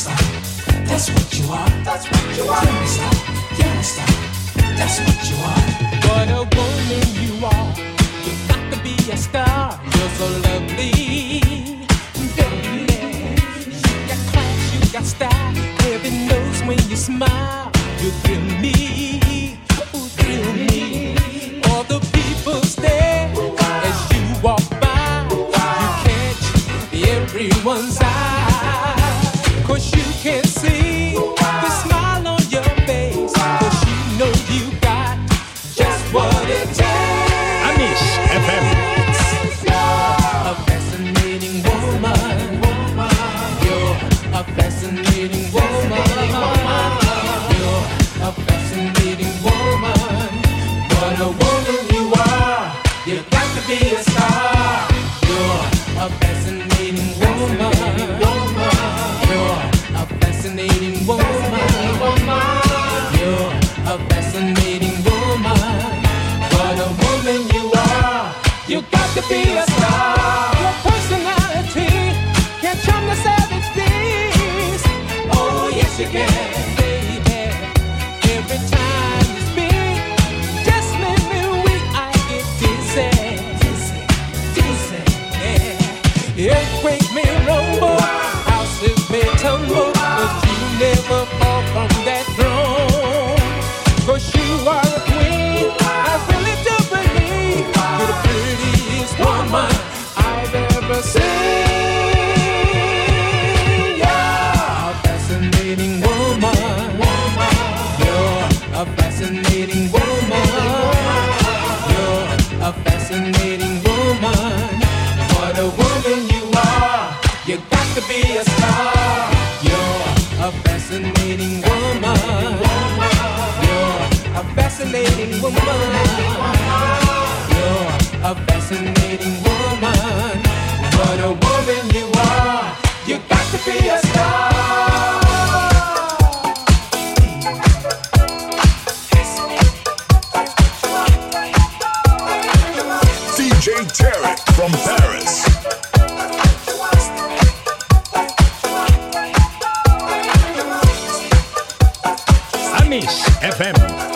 Gangsta. That's what you are. That's what you are. Gangsta. Gangsta. That's what you are. What a woman you are. You got to be a star. You're so lovely. Baby. You got class, you got style. Heaven knows when you smile. You thrill me. Miss FM.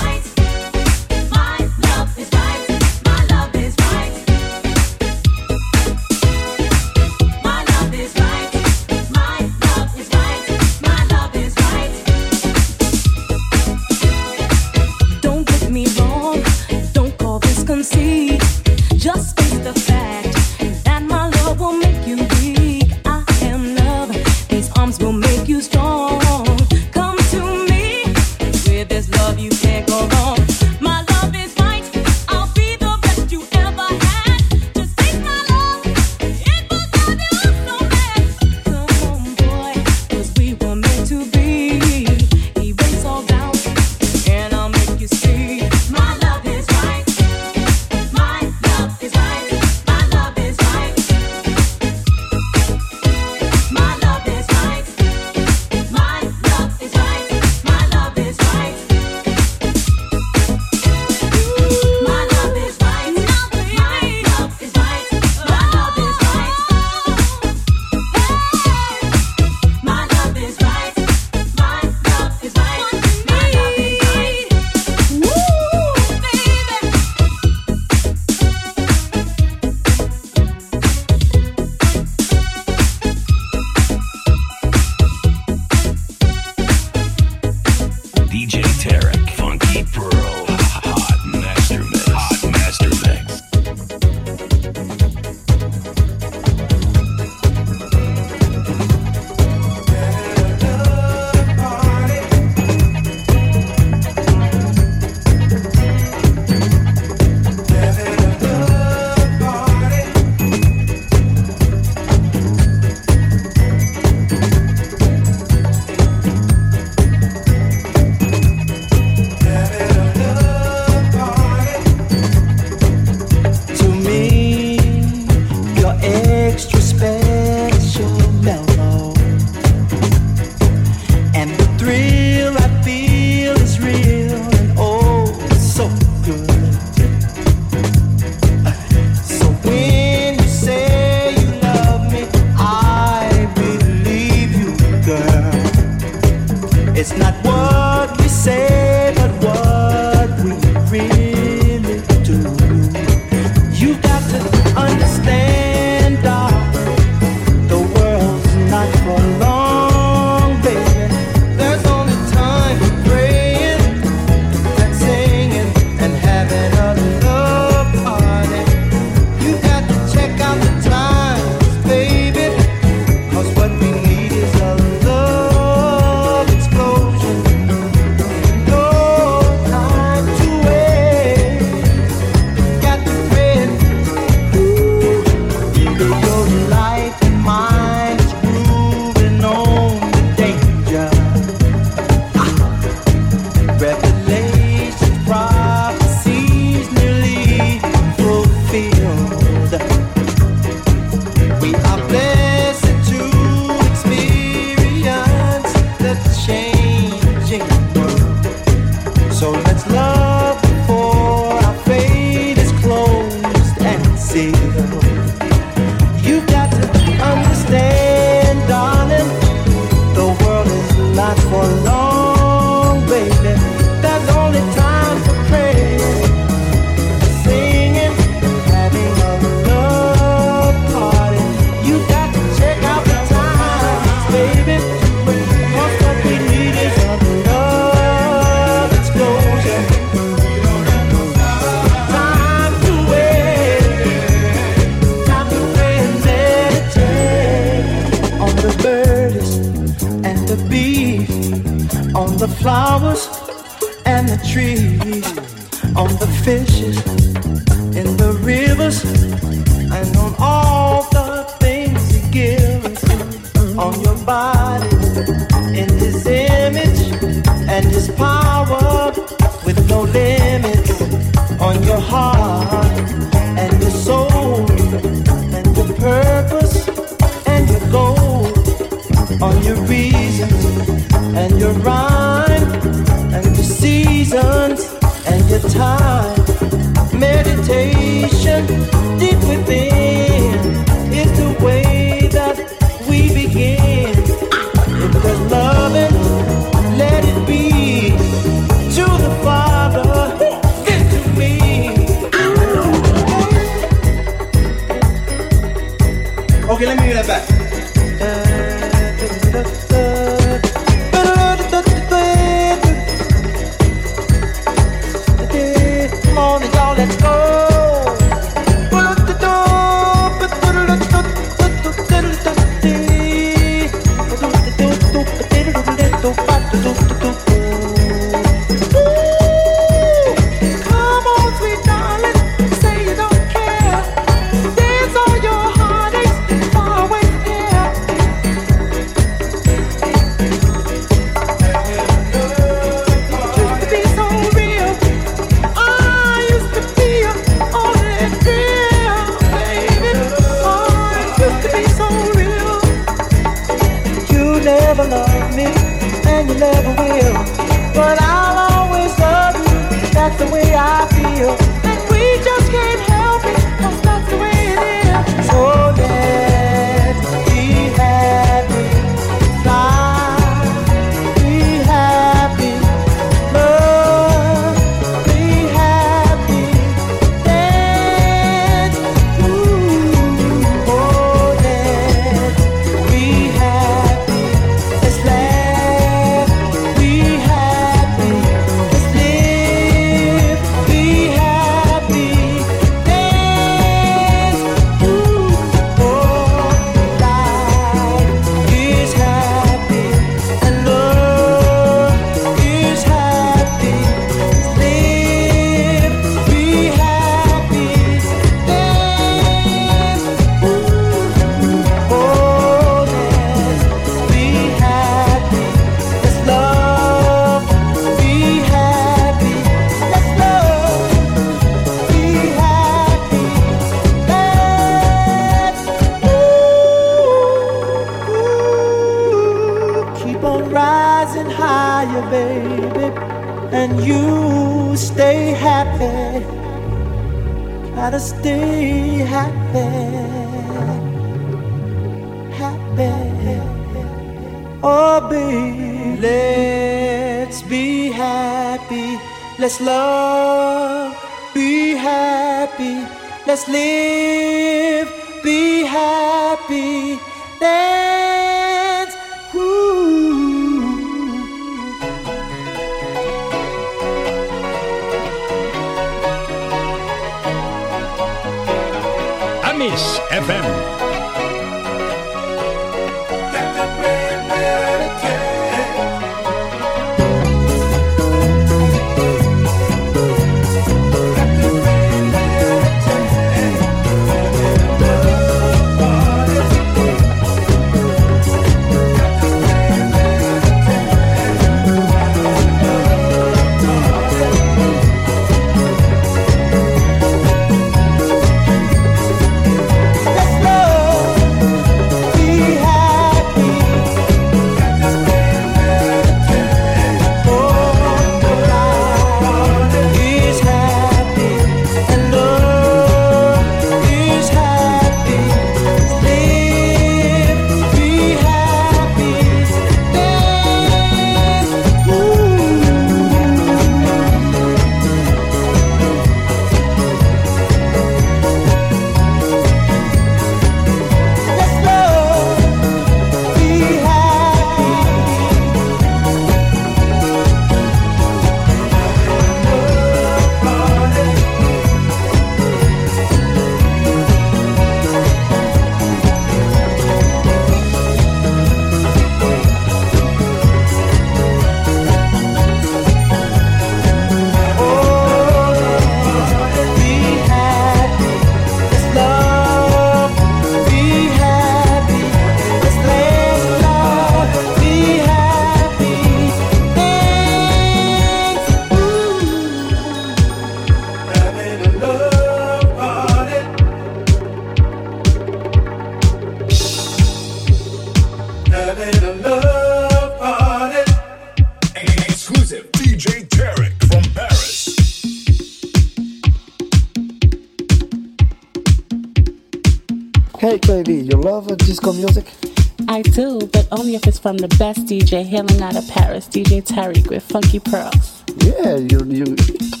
From the best DJ hailing out of Paris, DJ Tariq with Funky Pearls. Yeah, you you.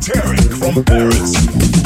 Tarek from Paris.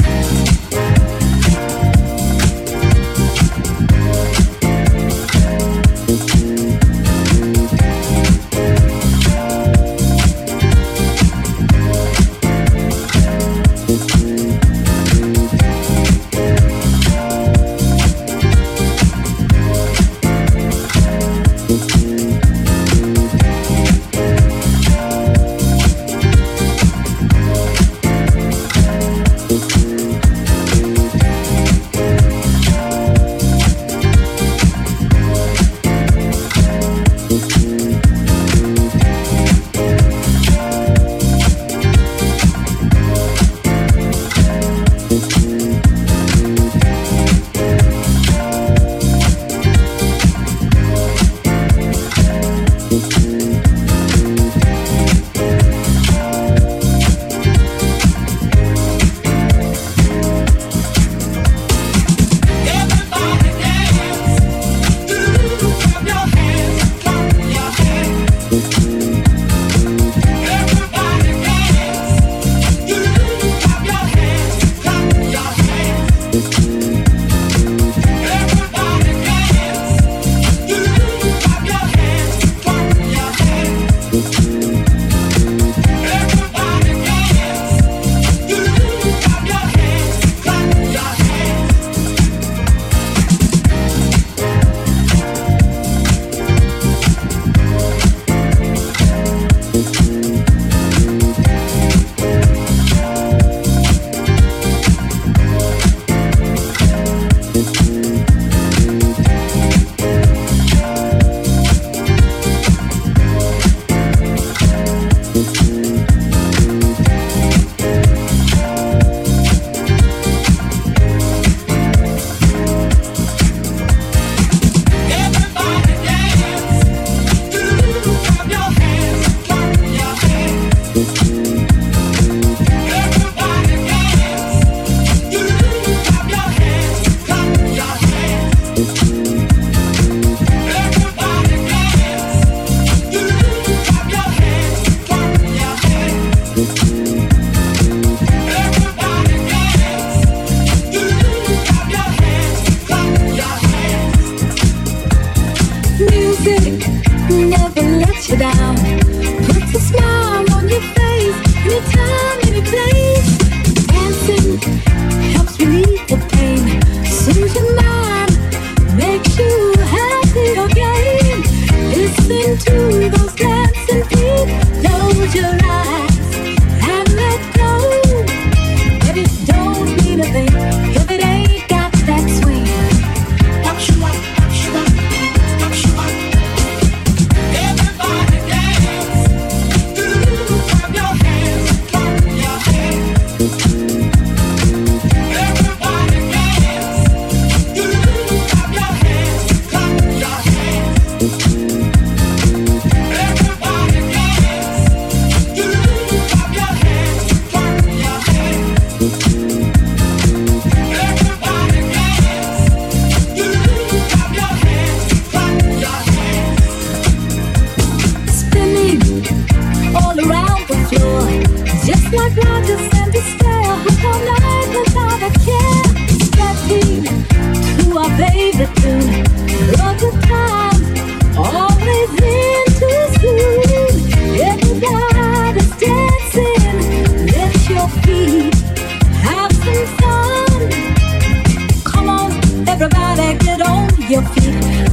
Your feet,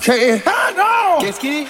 can't hang. Get?